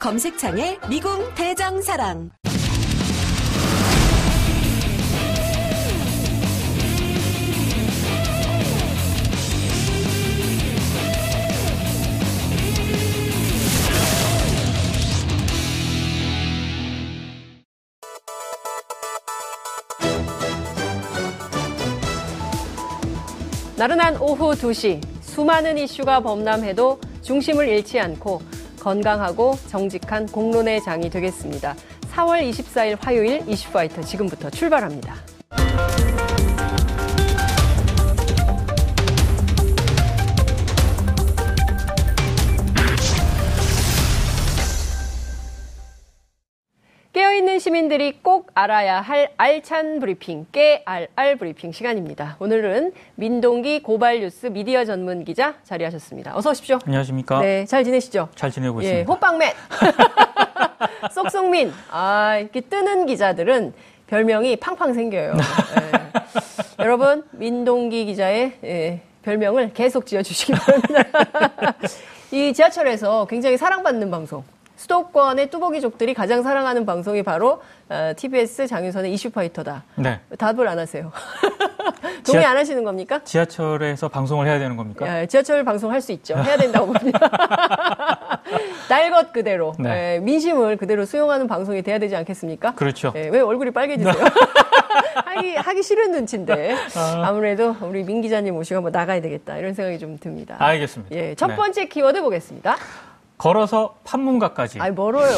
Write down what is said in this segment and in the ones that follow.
검색창에 미궁 대장사랑. 나른한 오후 2시 수많은 이슈가 범람해도 중심을 잃지 않고 건강하고 정직한 공론의 장이 되겠습니다. 4월 24일 화요일 이슈파이터 지금부터 출발합니다. 시민들이 꼭 알아야 할 알찬 브리핑, 깨알알 브리핑 시간입니다. 오늘은 민동기 고발 뉴스 미디어 전문 기자 자리하셨습니다. 어서 오십시오. 안녕하십니까? 네, 잘 지내시죠? 잘 지내고 예, 있습니다. 호빵맨. 쏙쏙민. 아, 이렇게 뜨는 기자들은 별명이 팡팡 생겨요. 예. 여러분, 민동기 기자의 예, 별명을 계속 지어주시기 바랍니다. 이 지하철에서 굉장히 사랑받는 방송. 수도권의 뚜벅이족들이 가장 사랑하는 방송이 바로 어, TBS 장윤선의 이슈파이터다. 네. 답을 안 하세요. 동의 지하- 안 하시는 겁니까? 지하철에서 방송을 해야 되는 겁니까? 야, 지하철 방송 할 수 있죠. 해야 된다고 봅니다. 날 것 그대로 네. 예, 민심을 그대로 수용하는 방송이 돼야 되지 않겠습니까? 그렇죠. 예, 왜 얼굴이 빨개지세요? 하기 하기 싫은 눈치인데 아무래도 우리 민 기자님 모시고 한번 나가야 되겠다 이런 생각이 좀 듭니다. 알겠습니다. 예, 첫 네. 번째 키워드 보겠습니다. 걸어서 판문각까지. 아이 멀어요.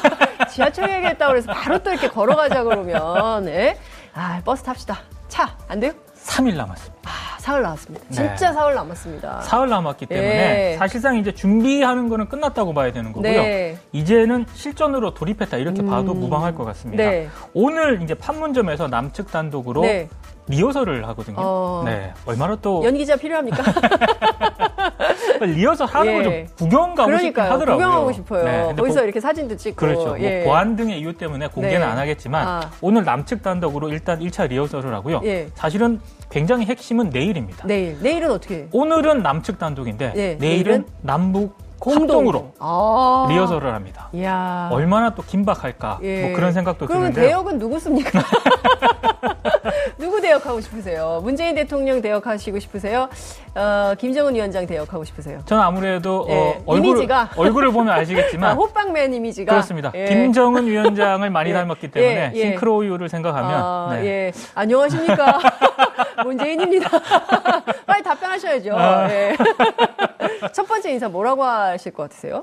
지하철 얘기했다고 그래서 바로 또 이렇게 걸어가자 그러면 예? 아 버스 탑시다. 차 안 돼요? 3일 남았습니다. 아, 사흘 남았습니다. 네. 진짜 사흘 남았습니다. 사흘 남았기 때문에 예. 사실상 이제 준비하는 거는 끝났다고 봐야 되는 거고요. 네. 이제는 실전으로 돌입했다 이렇게 봐도 무방할 것 같습니다. 네. 오늘 이제 판문점에서 남측 단독으로 네. 리허설을 하거든요. 어. 네. 얼마나 또 연기자 필요합니까? 리허설 하는 예. 거좀 구경 가고 싶긴 그러니까요. 하더라고요. 구경하고 싶어요. 네, 거기서 뭐- 이렇게 사진도 찍고. 그렇죠. 예. 뭐 보안 등의 이유 때문에 공개는 네. 안 하겠지만 아. 오늘 남측 단독으로 일단 1차 리허설을 하고요. 예. 사실은 굉장히 핵심은 내일입니다. 내일. 내일은 어떻게 해요? 오늘은 남측 단독인데 예, 내일은 내일은 남북 합동으로 아. 리허설을 합니다. 이야. 얼마나 또 긴박할까 예. 뭐 그런 생각도 그러면 드는데요. 대역은 누구 씁니까? 누구 대역하고 싶으세요? 문재인 대통령 대역하시고 싶으세요? 어, 김정은 위원장 대역하고 싶으세요? 저는 아무래도 예, 어, 얼굴, 이미지가. 얼굴을 보면 아, 아시겠지만 호빵맨 이미지가. 그렇습니다. 예. 김정은 위원장을 많이 예. 닮았기 때문에 예, 예. 싱크로율을 생각하면 아, 네. 예. 안녕하십니까. 문재인입니다. 빨리 답변하셔야죠. 아. 예. 첫 번째 인사 뭐라고 하실 것 같으세요?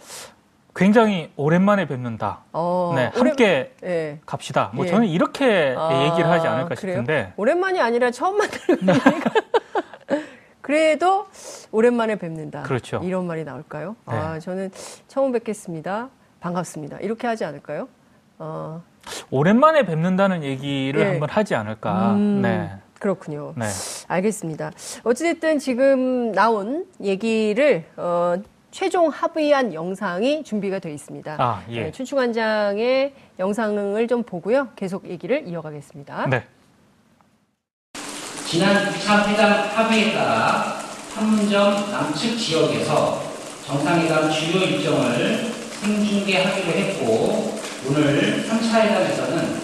굉장히 오랜만에 뵙는다. 어, 네, 오랜- 함께 예. 갑시다. 뭐 예. 저는 이렇게 아, 얘기를 하지 않을까 그래요? 싶은데 오랜만이 아니라 처음 만나는 거니까. 그래도 오랜만에 뵙는다. 그렇죠. 이런 말이 나올까요? 네. 아, 저는 처음 뵙겠습니다. 반갑습니다. 이렇게 하지 않을까요? 어, 오랜만에 뵙는다는 얘기를 예. 한번 하지 않을까. 음, 네. 그렇군요. 네. 알겠습니다. 어찌됐든 지금 나온 얘기를 어, 최종 합의한 영상이 준비가 되어 있습니다. 아, 예. 네, 춘추관장의 영상을 좀 보고요. 계속 얘기를 이어가겠습니다. 네. 지난 2차 회담 합의에 따라 판문점 남측 지역에서 정상회담 주요 일정을 생중계하기로 했고 오늘 3차 회담에서는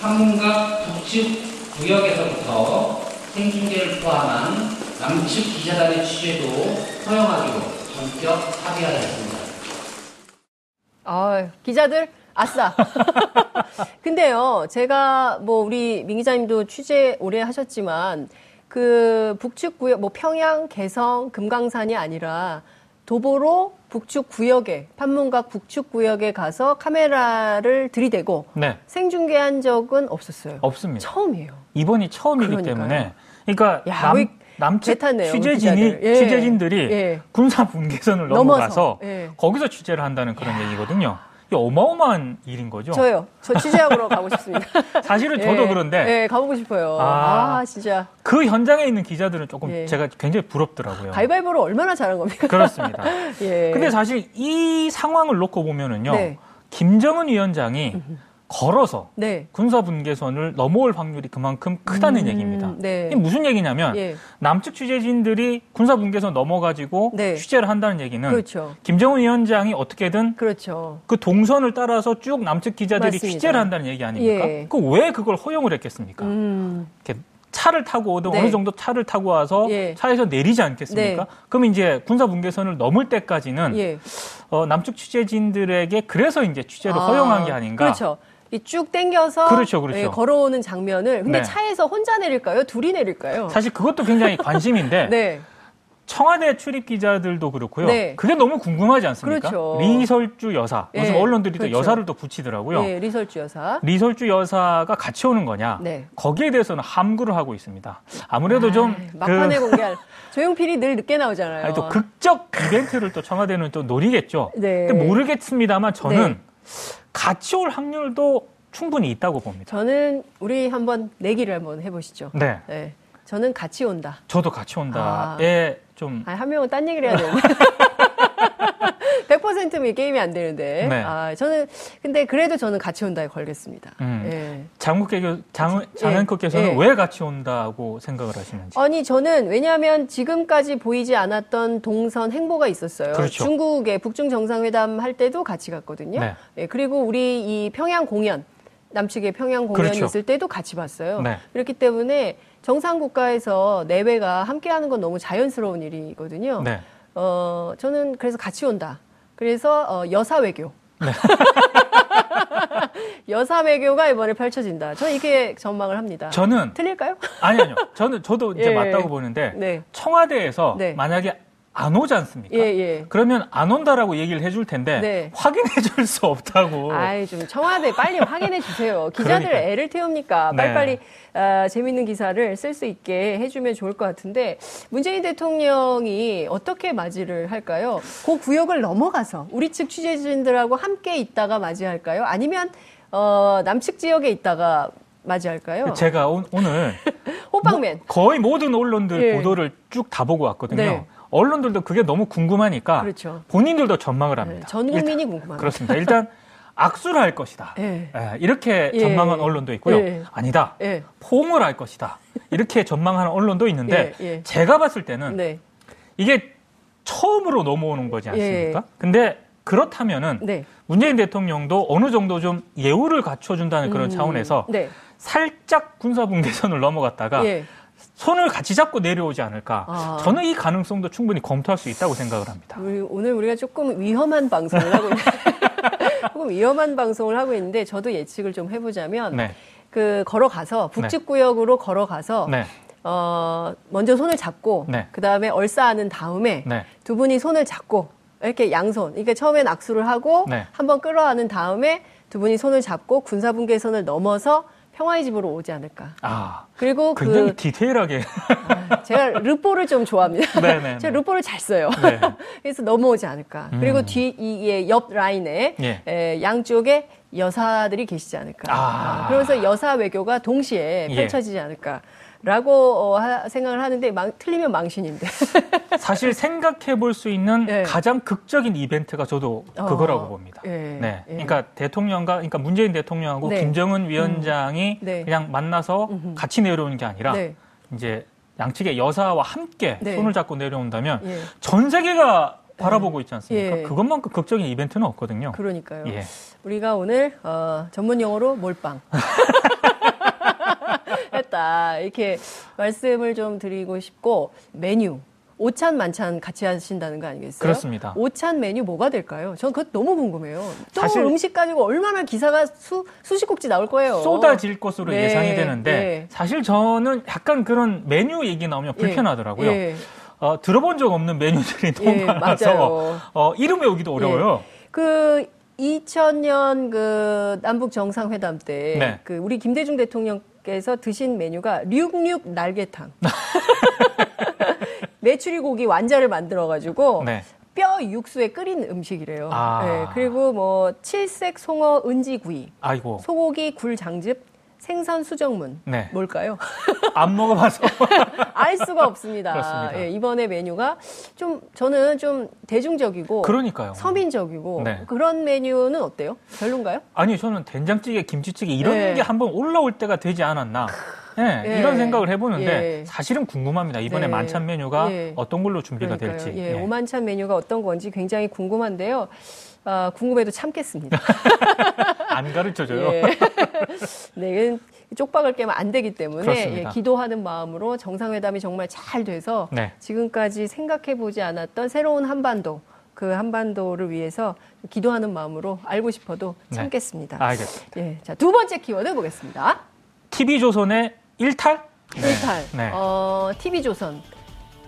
판문각 북측 구역에서부터 생중계를 포함한 남측 기자단의 취재도 허용하기로 전격 합의하였습니다. 아, 기자들 아싸. 근데요, 제가 뭐 우리 민 기자님도 취재 오래 하셨지만 그 북측 구역 뭐 평양, 개성, 금강산이 아니라 도보로 북측 구역에 판문각 북측 구역에 가서 카메라를 들이대고 네. 생중계한 적은 없었어요. 없습니다. 처음이에요. 이번이 처음이기 그러니까요. 때문에 그러니까 야, 남, 남측 배탔네요, 우리 취재진이. 예. 취재진들이 예. 군사 분계선을. 넘어가서 예. 거기서 취재를 한다는 그런 얘기거든요. 어마어마한 일인 거죠. 저요. 저 취재하러 가고 싶습니다. 사실은 저도 예, 그런데 예, 가보고 싶어요. 아. 아, 진짜. 그 현장에 있는 기자들은 조금 예. 제가 굉장히 부럽더라고요. 가위바위보를 얼마나 잘한 겁니까? 그렇습니다. 예. 근데 사실 이 상황을 놓고 보면은요. 네. 김정은 위원장이 걸어서 네. 군사 분계선을 넘어올 확률이 그만큼 크다는 음, 얘기입니다. 네. 이게 무슨 얘기냐면 예. 남측 취재진들이 군사 분계선 넘어가지고 네. 취재를 한다는 얘기는 그렇죠. 김정은 위원장이 어떻게든 그렇죠. 그 동선을 따라서 쭉 남측 기자들이 맞습니다. 취재를 한다는 얘기 아닙니까? 예. 그왜 그걸 허용을 했겠습니까? 음. 이렇게 차를 타고 오든 네. 어느 정도 차를 타고 와서 예. 차에서 내리지 않겠습니까? 네. 그럼 이제 군사 분계선을 넘을 때까지는 예. 어, 남측 취재진들에게 그래서 이제 취재를 아, 허용한 게 아닌가? 그렇죠. 이쭉 땡겨서 그렇죠, 그렇죠. 예, 걸어오는 장면을 근데 네. 차에서 혼자 내릴까요? 둘이 내릴까요? 사실 그것도 굉장히 관심인데 네. 청와대 출입 기자들도 그렇고요. 네. 그게 너무 궁금하지 않습니까? 그렇죠. 리설주 여사. 무슨 예, 언론들이 또 그렇죠. 여사를 또 붙이더라고요. 예, 리설주 여사. 리설주 여사가 같이 오는 거냐? 네. 거기에 대해서는 함구를 하고 있습니다. 아무래도 좀 아이, 막판에 그, 공개할 조용필이 늘 늦게 나오잖아요. 아니, 또 극적 이벤트를 또 청와대는 또 노리겠죠. 네. 근데 모르겠습니다만 저는 네. 같이 올 확률도 충분히 있다고 봅니다. 저는 우리 한번 내기를 한번 해보시죠. 네. 네. 저는 같이 온다. 저도 같이 온다에 좀 아, 한 명은 딴 얘기를 해야 되는데. 100%면 이 게임이 안 되는데. 네. 아, 저는, 근데 그래도 저는 같이 온다에 걸겠습니다. 음. 예. 장국계 장, 장현커께서는 예. 왜 같이 온다고 생각을 하시는지. 아니, 저는 왜냐하면 지금까지 보이지 않았던 동선 행보가 있었어요. 그렇죠. 중국의 북중 정상회담 할 때도 같이 갔거든요. 네. 예, 그리고 우리 이 평양 공연, 남측의 평양 공연이 그렇죠. 있을 때도 같이 봤어요. 네. 그렇기 때문에 정상 국가에서 내외가 함께 하는 건 너무 자연스러운 일이거든요. 네. 어, 저는 그래서 같이 온다. 그래서 어, 여사 외교. 네. 여사 외교가 이번에 펼쳐진다. 저는 이렇게 전망을 합니다. 저는 틀릴까요? 아니 아니요. 저는 저도 이제 예. 맞다고 보는데 네. 청와대에서 네. 만약에 안 오지 않습니까? 예, 예. 그러면 안 온다라고 얘기를 해줄 텐데 네. 확인해 줄 수 없다고. 아이, 좀 청와대 빨리 확인해 주세요. 기자들 그러니까요. 애를 태웁니까? 네. 빨리빨리 아, 재밌는 기사를 쓸 수 있게 해주면 좋을 것 같은데 문재인 대통령이 어떻게 맞이를 할까요? 그 구역을 넘어가서 우리 측 취재진들하고 함께 있다가 맞이할까요? 아니면 어, 남측 지역에 있다가 맞이할까요? 제가 오, 늘 호빵맨. 거의 모든 언론들 예. 보도를 쭉 다 보고 왔거든요. 네. 언론들도 그게 너무 궁금하니까 그렇죠. 본인들도 전망을 네, 합니다. 전 국민이 일단- 궁금합니다. 그렇습니다. 일단 악수를 할 것이다. 예. 예, 이렇게 예. 전망한 언론도 있고요. 예. 아니다. 예. 포옹을 할 것이다. 이렇게 전망하는 언론도 있는데 예, 예. 제가 봤을 때는 네. 이게 처음으로 넘어오는 거지 않습니까? 예. 근데 그렇다면은 네. 문재인 대통령도 어느 정도 좀 예우를 갖춰준다는 그런 음, 차원에서 네. 살짝 군사분계선을 넘어갔다가 예. 손을 같이 잡고 내려오지 않을까. 아. 저는 이 가능성도 충분히 검토할 수 있다고 생각을 합니다. 우리, 오늘 우리가 조금 위험한 방송을 하고 있는데, 조금 위험한 방송을 하고 있는데, 저도 예측을 좀 해보자면, 네. 그, 걸어가서, 북측 구역으로 걸어가서, 네. 어, 먼저 손을 잡고, 네. 그 다음에 얼싸하는 다음에, 네. 두 분이 손을 잡고, 이렇게 양손, 그러니까 처음엔 악수를 하고, 네. 한번 끌어안은 다음에, 두 분이 손을 잡고, 군사분계선을 넘어서 평화의 집으로 오지 않을까. 아, 그리고 굉장히 그, 디테일하게. 제가 르뽀를 좀 좋아합니다. 네네. 제가 루포를 잘 써요. 네. 그래서 넘어오지 않을까. 음. 그리고 뒤, 이, 옆 라인에, 예. 에, 양쪽에 여사들이 계시지 않을까. 아. 그러면서 여사 외교가 동시에 예. 펼쳐지지 않을까. 라고 어, 하- 생각을 하는데 망- 틀리면 망신인데. 사실 생각해 볼 수 있는 네. 가장 극적인 이벤트가 저도 어, 그거라고 봅니다. 예, 네. 예. 그러니까 대통령과, 그러니까 문재인 대통령하고 네. 김정은 위원장이 네. 그냥 만나서 음흠. 같이 내려오는 게 아니라 네. 이제 양측의 여사와 함께 네. 손을 잡고 내려온다면 예. 전 세계가 바라보고 있지 않습니까? 예. 그것만큼 극적인 이벤트는 없거든요. 그러니까요. 예. 우리가 오늘 어, 전문 용어로 몰빵 했다 이렇게 말씀을 좀 드리고 싶고 메뉴 오찬 만찬 같이 하신다는 거 아니겠어요? 그렇습니다. 오찬 메뉴 뭐가 될까요? 전 그것 너무 궁금해요. 또 사실- 음식 가지고 얼마나 기사가 수, 수십 곡지 나올 거예요. 쏟아질 것으로 네, 예상이 되는데 네. 사실 저는 약간 그런 메뉴 얘기 나오면 불편하더라고요. 예. 어, 들어본 적 없는 메뉴들이 너무 예, 많아서 맞아요. 어, 이름 외우기도 어려워요. 그 2000년 그 남북 정상회담 때 네. 그 우리 김대중 대통령 께서 드신 메뉴가 륙륙 날개탕. 메추리 고기 완자를 만들어 가지고 네. 뼈 육수에 끓인 음식이래요. 아. 예, 그리고 뭐 칠색 송어 은지구이, 아이고. 소고기 굴 장즙, 생선 수정문. 네. 뭘까요? 안 먹어봐서. 알 수가 없습니다. 예, 이번에 메뉴가 좀 저는 좀 대중적이고 그러니까요. 서민적이고 네. 그런 메뉴는 어때요? 별론가요? 아니, 저는 된장찌개, 김치찌개 이런 예. 게 한번 올라올 때가 되지 않았나. 예, 예. 이런 생각을 해보는데 예. 사실은 궁금합니다. 이번에 네. 만찬 메뉴가 예. 어떤 걸로 준비가 그러니까요. 될지. 예, 예. 오만찬 메뉴가 어떤 건지 굉장히 궁금한데요. 아, 궁금해도 참겠습니다. 안 가르쳐줘요. 예. 네, 쪽박을 깨면 안 되기 때문에. 예, 기도하는 마음으로 정상회담이 정말 잘 돼서 네. 지금까지 생각해 보지 않았던 새로운 한반도 그 한반도를 위해서 기도하는 마음으로 알고 싶어도 네. 참겠습니다. 알겠습니다. 예, 자, 두 번째 키워드 보겠습니다. TV조선의 일탈? 네. 일탈. 네. 어, TV조선.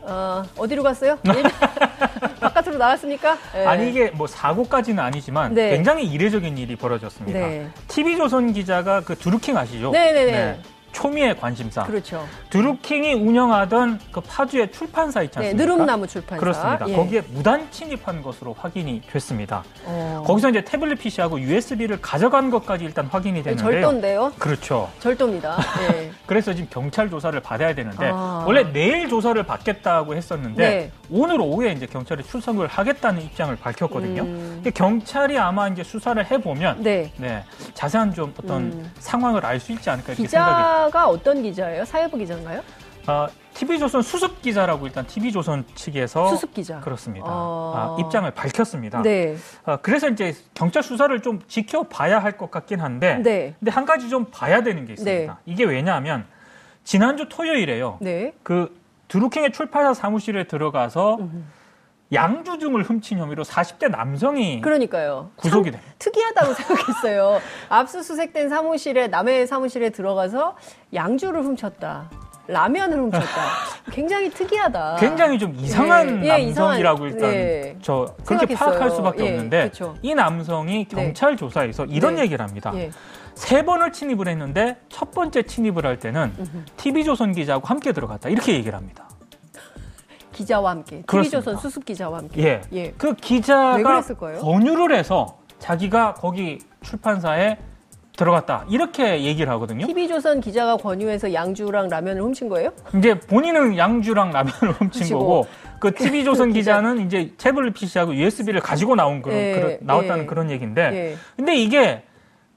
어, 어디로 갔어요? 바깥으로 나왔습니까? 예. 아니 이게 뭐 사고까지는 아니지만 네. 굉장히 이례적인 일이 벌어졌습니다. 네. TV조선 기자가 그 드루킹 아시죠? 네네네. 초미의 관심사. 그렇죠. 드루킹이 운영하던 그 파주의 출판사 있지 네, 않습니까? 느릅나무 출판사. 그렇습니다. 예. 거기에 무단 침입한 것으로 확인이 됐습니다. 어. 거기서 이제 태블릿 PC하고 USB를 가져간 것까지 일단 확인이 네, 됐는데요. 절도인데요. 그렇죠. 절도입니다. 예. 그래서 지금 경찰 조사를 받아야 되는데 아. 원래 내일 조사를 받겠다고 했었는데 네. 오늘 오후에 이제 경찰에 출석을 하겠다는 입장을 밝혔거든요. 음. 경찰이 아마 이제 수사를 해보면 네. 네, 자세한 좀 어떤 음. 상황을 알 수 있지 않을까 이렇게 생각이. 기자가 어떤 기자예요? 사회부 기자인가요? 아, TV조선 수습 기자라고 일단 TV조선 측에서 수습 기자. 그렇습니다. 어. 아, 입장을 밝혔습니다. 네. 아, 그래서 이제 경찰 수사를 좀 지켜봐야 할 것 같긴 한데, 네. 근데 한 가지 좀 봐야 되는 게 있습니다. 네. 이게 왜냐하면 지난주 토요일에요. 네. 그 드루킹의 출판사 사무실에 들어가서 양주 등을 훔친 혐의로 40대 남성이 그러니까요. 구속이 참 됩니다. 특이하다고 생각했어요. 압수수색된 사무실에 남의 사무실에 들어가서 양주를 훔쳤다. 라면을 훔쳤다. 굉장히 특이하다. 굉장히 좀 이상한 예, 남성이라고 이상한, 일단 예. 저 그렇게 생각했어요. 파악할 수밖에 예, 없는데 그렇죠. 이 남성이 경찰 조사에서 이런 네. 얘기를 합니다. 예. 세 번을 침입을 했는데 첫 번째 침입을 할 때는 TV조선 기자하고 함께 들어갔다 이렇게 얘기를 합니다. 기자와 함께. TV조선 수습 기자와 함께. 예. 예. 그왜 기자가? 권유를 해서 자기가 거기 출판사에 들어갔다 이렇게 얘기를 하거든요. TV조선 기자가 권유해서 양주랑 라면을 훔친 거예요? 이제 본인은 양주랑 라면을 훔친 훔치고. 거고 그 TV조선 기자. 기자는 이제 태블릿 PC하고 USB를 가지고 나온 그런, 예, 그런- 나왔다는 예. 그런 얘기인데 예. 근데 이게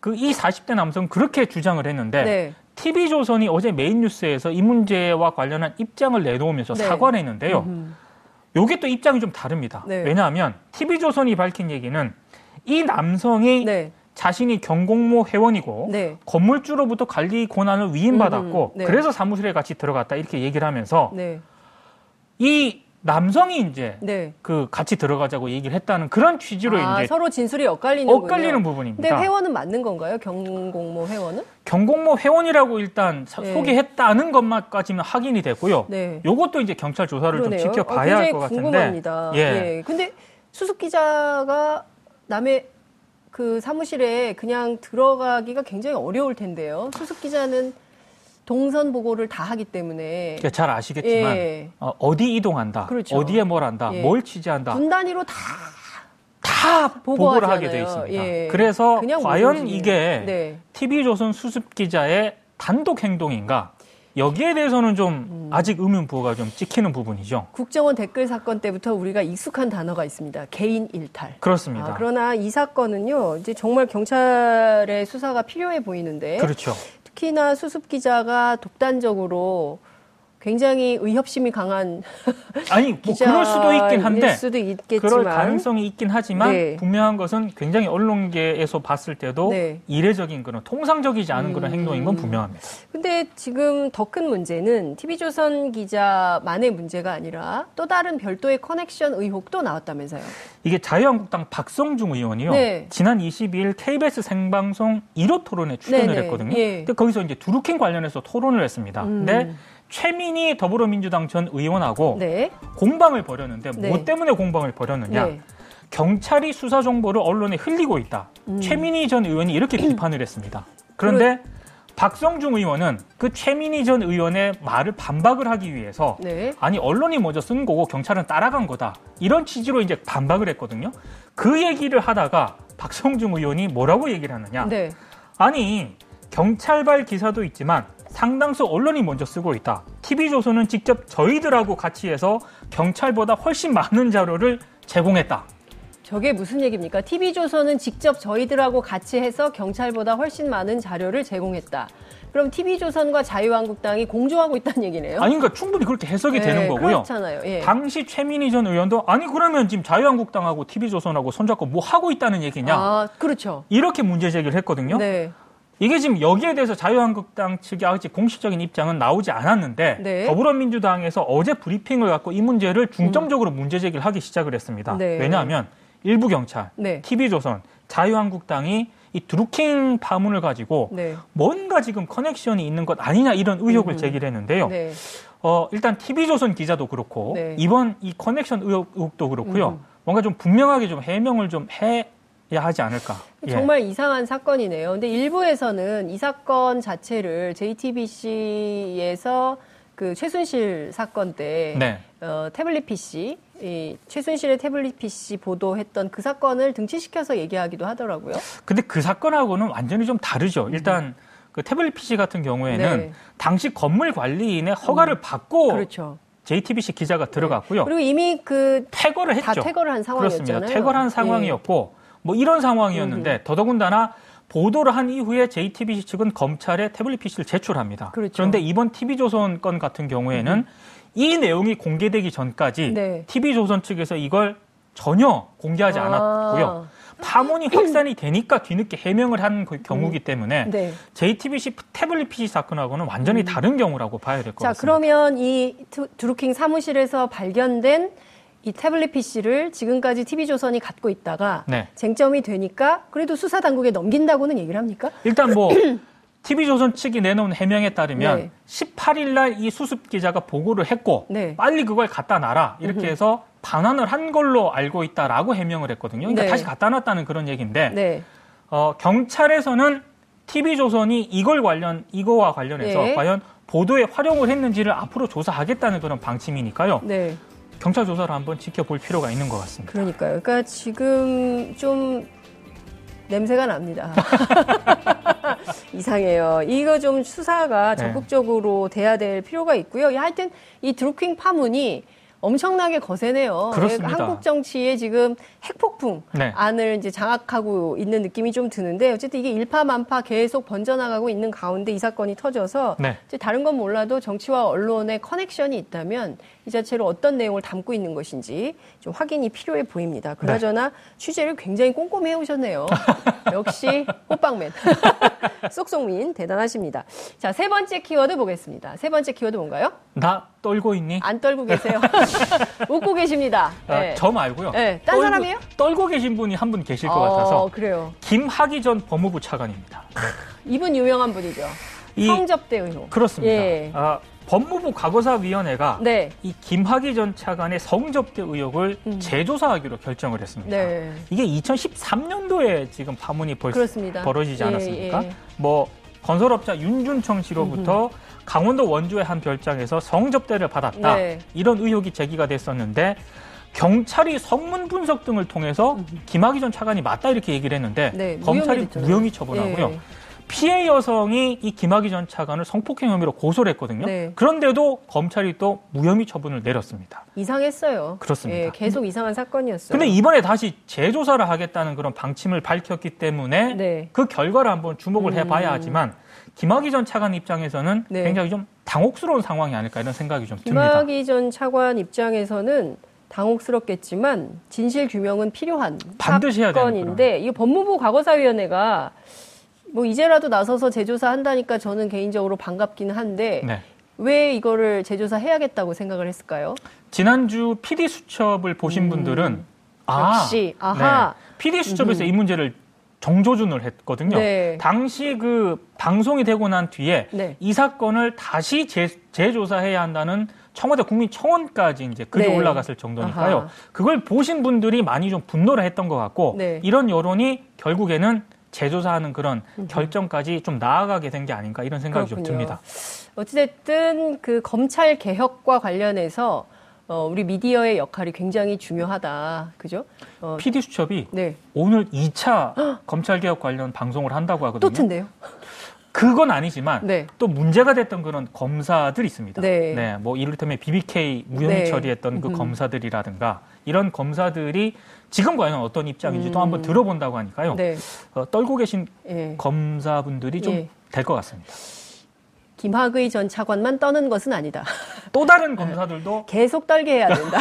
그 이 40대 남성 그렇게 주장을 했는데 네. TV조선이 어제 메인 뉴스에서 이 문제와 관련한 입장을 내놓으면서 네. 사과를 했는데요. 요게 또 입장이 좀 다릅니다. 네. 왜냐하면 TV조선이 밝힌 얘기는 이 남성이 네. 자신이 경공모 회원이고 네. 건물주로부터 관리 권한을 위임받았고 음, 네. 그래서 사무실에 같이 들어갔다 이렇게 얘기를 하면서 네. 이 남성이 이제 네. 그 같이 들어가자고 얘기를 했다는 그런 취지로 아, 이제 서로 진술이 엇갈리는 엇갈리는 부분입니다. 근데 회원은 맞는 건가요? 경공모 회원은? 경공모 회원이라고 일단 사- 네. 소개했다는 것만까지는 확인이 됐고요. 네. 요것도 이제 경찰 조사를 그러네요. 좀 어, 지켜봐야 굉장히 할것 같은데. 궁금합니다. 예. 예. 근데 수습 기자가 남의 그 사무실에 그냥 들어가기가 굉장히 어려울 텐데요. 수습 기자는 동선 보고를 다 하기 때문에 그러니까 잘 아시겠지만 예. 어, 디 이동한다, 그렇죠. 어디에 뭘 한다, 예. 뭘 취재한다, 분 단위로 다 다 보고를. 하게 돼 있습니다. 예. 그래서 과연. 이게 네. TV조선 수습 기자의 단독 행동인가? 여기에 대해서는 좀 음. 아직 의문부호가 좀 찍히는 부분이죠. 국정원 댓글 사건 때부터 우리가 익숙한 단어가 있습니다. 개인 일탈. 그렇습니다. 아, 그러나 이 사건은요, 이제 정말 경찰의 수사가 필요해 보이는데, 그렇죠. 특히나 수습 기자가 독단적으로 굉장히 의협심이 강한 아니 뭐 그럴 수도 있긴 한데 수도 있겠지만 그럴 가능성이 있긴 하지만 네. 분명한 것은 굉장히 언론계에서 봤을 때도 네. 이례적인 그런 통상적이지 않은 그런 음. 행동인 건 분명합니다. 근데 지금 더 큰 문제는 TV조선 기자만의 문제가 아니라 또 다른 별도의 커넥션 의혹도 나왔다면서요. 이게 자유한국당 박성중 의원이요. 네. 지난 22일 KBS 생방송 1호 토론에 출연을 네네. 했거든요. 예. 근데 거기서 이제 두루킹 관련해서 토론을 했습니다. 음. 근데 최민희 더불어민주당 전 의원하고 네. 공방을 벌였는데 네. 뭐 때문에 공방을 벌였느냐? 네. 경찰이 수사 정보를 언론에 흘리고 있다. 음. 최민희 전 의원이 이렇게 비판을 했습니다. 그런데 박성중 의원은 그 최민희 전 의원의 말을 반박을 하기 위해서 네. 아니 언론이 먼저 쓴 거고 경찰은 따라간 거다 이런 취지로 이제 반박을 했거든요. 그 얘기를 하다가 박성중 의원이 뭐라고 얘기를 하느냐? 네. 아니 경찰발 기사도 있지만 상당수 언론이 먼저 쓰고 있다. TV조선은 직접 저희들하고 같이 해서 경찰보다 훨씬 많은 자료를 제공했다. 저게 무슨 얘기입니까? TV조선은 직접 저희들하고 같이 해서 경찰보다 훨씬 많은 자료를 제공했다. 그럼 TV조선과 자유한국당이 공조하고 있다는 얘기네요. 아니 그러니까 충분히 그렇게 해석이 네, 되는 거고요. 그렇잖아요. 예. 당시 최민희 전 의원도 아니 그러면 지금 자유한국당하고 TV조선하고 손잡고 뭐 하고 있다는 얘기냐 아, 그렇죠. 이렇게 문제 제기를 했거든요. 네. 이게 지금 여기에 대해서 자유한국당 측의 아직 공식적인 입장은 나오지 않았는데 네. 더불어민주당에서 어제 브리핑을 갖고 이 문제를 중점적으로 문제 제기를 하기 시작을 했습니다. 네. 왜냐하면 일부 경찰, 네. TV조선, 자유한국당이 이 드루킹 파문을 가지고 네. 뭔가 지금 커넥션이 있는 것 아니냐 이런 의혹을 음. 제기를 했는데요. 네. 어, 일단 TV조선 기자도 그렇고 네. 이번 이 커넥션 의혹, 의혹도 그렇고요. 음. 뭔가 좀 분명하게 좀 해명을 좀 해 야 하지 않을까. 예. 정말 이상한 사건이네요. 근데 일부에서는 이 사건 자체를 JTBC에서 그 최순실 사건 때 네. 어, 태블릿 PC, 이 최순실의 태블릿 PC 보도했던 그 사건을 등치시켜서 얘기하기도 하더라고요. 근데 그 사건하고는 완전히 좀 다르죠. 일단 그 태블릿 PC 같은 경우에는 음. 네. 당시 건물 관리인의 허가를 받고 그렇죠. JTBC 기자가 들어갔고요. 그리고 이미 그 퇴거를 다 했죠. 퇴거를 한 상황이었잖아요. 그렇습니다. 퇴거를 한 예. 상황이었고 뭐 이런 상황이었는데 더더군다나 보도를 한 이후에 JTBC 측은 검찰에 태블릿 PC를 제출합니다. 그렇죠. 런데 이번 TV조선 건 같은 경우에는 이 내용이 공개되기 전까지 네. TV조선 측에서 이걸 전혀 공개하지 아. 않았고요. 파문이 확산이 되니까 뒤늦게 해명을 한그 경우기 때문에 네. JTBC 태블릿 PC 사건하고는 완전히 다른 경우라고 봐야 될것 자, 같습니다. 그러면 이 두- 드루킹 사무실에서 발견된 이 태블릿 PC를 지금까지 TV조선이 갖고 있다가 네. 쟁점이 되니까 그래도 수사 당국에 넘긴다고는 얘기를 합니까? 일단 뭐 TV조선 측이 내놓은 해명에 따르면 네. 18일 날 이 수습 기자가 보고를 했고 네. 빨리 그걸 갖다 놔라 이렇게 해서 반환을 한 걸로 알고 있다라고 해명을 했거든요. 그러니까 네. 다시 갖다 놨다는 그런 얘기인데 네. 어, 경찰에서는 TV조선이 이걸 관련 이거와 관련해서 네. 과연 보도에 활용을 했는지를 앞으로 조사하겠다는 그런 방침이니까요. 네. 경찰 조사를 한번 지켜볼 필요가 있는 것 같습니다. 그러니까요. 그러니까 지금 좀 냄새가 납니다. 이상해요. 이거 좀 수사가 네. 적극적으로 돼야 될 필요가 있고요. 하여튼 이 드루킹 파문이 엄청나게 거세네요. 그렇습니다. 한국 정치에 지금 핵폭풍 네. 안을 이제 장악하고 있는 느낌이 좀 드는데 어쨌든 이게 일파만파 계속 번져나가고 있는 가운데 이 사건이 터져서 네. 이제 다른 건 몰라도 정치와 언론의 커넥션이 있다면 이 자체로 어떤 내용을 담고 있는 것인지 좀 확인이 필요해 보입니다. 그나저나 취재를 굉장히 꼼꼼히 해오셨네요. 역시 호빵맨. 쏙쏙민 대단하십니다. 자, 세 번째 키워드 보겠습니다. 세 번째 키워드 뭔가요? 나 떨고 있니? 안 떨고 계세요. 웃고 계십니다. 아, 네. 저 말고요. 네, 딴 떨고- 사람이에요? 떨고 계신 분이 한 분 계실 것 어, 같아서 그래요. 김학의 전 법무부 차관입니다. 이분 유명한 분이죠. 이- 성접대 의혹. 그렇습니다. 예. 아, 법무부 과거사위원회가 네. 이 김학의 전 차관의 성접대 의혹을 재조사하기로 결정을 했습니다. 음. 네. 이게 2013년도에 지금 파문이 벌, 그렇습니다. 벌어지지 예, 않았습니까? 예. 뭐 건설업자 윤준청 씨로부터 강원도 원주의 한 별장에서 성접대를 받았다. 네. 이런 의혹이 제기가 됐었는데 경찰이 성문 분석 등을 통해서 김학의 전 차관이 맞다 이렇게 얘기를 했는데 네, 검찰이 무혐의 처분하고요. 예. 피해 여성이 이 김학의 전 차관을 성폭행 혐의로 고소를 했거든요. 네. 그런데도 검찰이 또 무혐의 처분을 내렸습니다. 이상했어요. 그렇습니다. 예, 계속 이상한 사건이었어요. 근데 이번에 다시 재조사를 하겠다는 그런 방침을 밝혔기 때문에 네. 그 결과를 한번 주목을 음. 해봐야 하지만 김학의 전 차관 입장에서는 네. 굉장히 좀 당혹스러운 상황이 아닐까 이런 생각이 좀 듭니다. 김학의 전 차관 입장에서는 당혹스럽겠지만 진실 규명은 필요한 반드시 해야 되는 사건인데 이 법무부 과거사위원회가 뭐 이제라도 나서서 재조사 한다니까 저는 개인적으로 반갑기는 한데 네. 왜 이거를 재조사 해야겠다고 생각을 했을까요? 지난주 PD 수첩을 보신 분들은 아, 음. 역시, 아하. 네. PD 수첩에서 이 문제를 정조준을 했거든요. 네. 당시 그 방송이 되고 난 뒤에 네. 이 사건을 다시 재, 재조사해야 한다는 청와대 국민청원까지 이제 글이 네. 올라갔을 정도니까요. 아하. 그걸 보신 분들이 많이 좀 분노를 했던 것 같고 네. 이런 여론이 결국에는 재조사하는 그런 결정까지 좀 나아가게 된 게 아닌가 이런 생각이 좀 그렇군요. 듭니다. 어찌됐든 그 검찰 개혁과 관련해서 어, 우리 미디어의 역할이 굉장히 중요하다. 그죠? 어, PD 수첩이 네. 오늘 2차 검찰개혁 관련 방송을 한다고 하거든요. 또 텐데요. 그건 아니지만 네. 또 문제가 됐던 그런 검사들이 있습니다. 네. 뭐 이를테면 BBK 무혐의 네. 처리했던 그 음. 검사들이라든가 이런 검사들이 지금 과연 어떤 입장인지 또 음. 한번 들어본다고 하니까요. 네. 어, 떨고 계신 예. 검사분들이 좀 예. 될것 같습니다. 김학의 전 차관만 떠는 것은 아니다. 또 다른 검사들도 계속 떨게 해야 된다.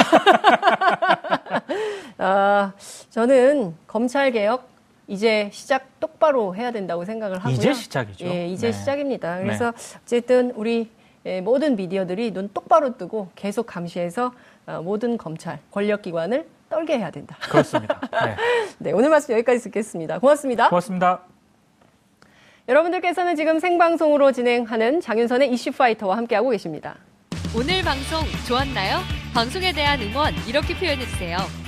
아, 저는 검찰 개혁 이제 시작 똑바로 해야 된다고 생각을 하고요. 이제 시작이죠. 예, 이제 네. 시작입니다. 그래서 어쨌든 우리 예, 모든 미디어들이 눈 똑바로 뜨고 계속 감시해서 어, 모든 검찰 권력기관을 떨게 해야 된다. 그렇습니다. 네. 네, 오늘 말씀 여기까지 듣겠습니다. 고맙습니다. 고맙습니다. 여러분들께서는 지금 생방송으로 진행하는 장윤선의 이슈파이터와 함께하고 계십니다. 오늘 방송 좋았나요? 방송에 대한 응원 이렇게 표현해주세요.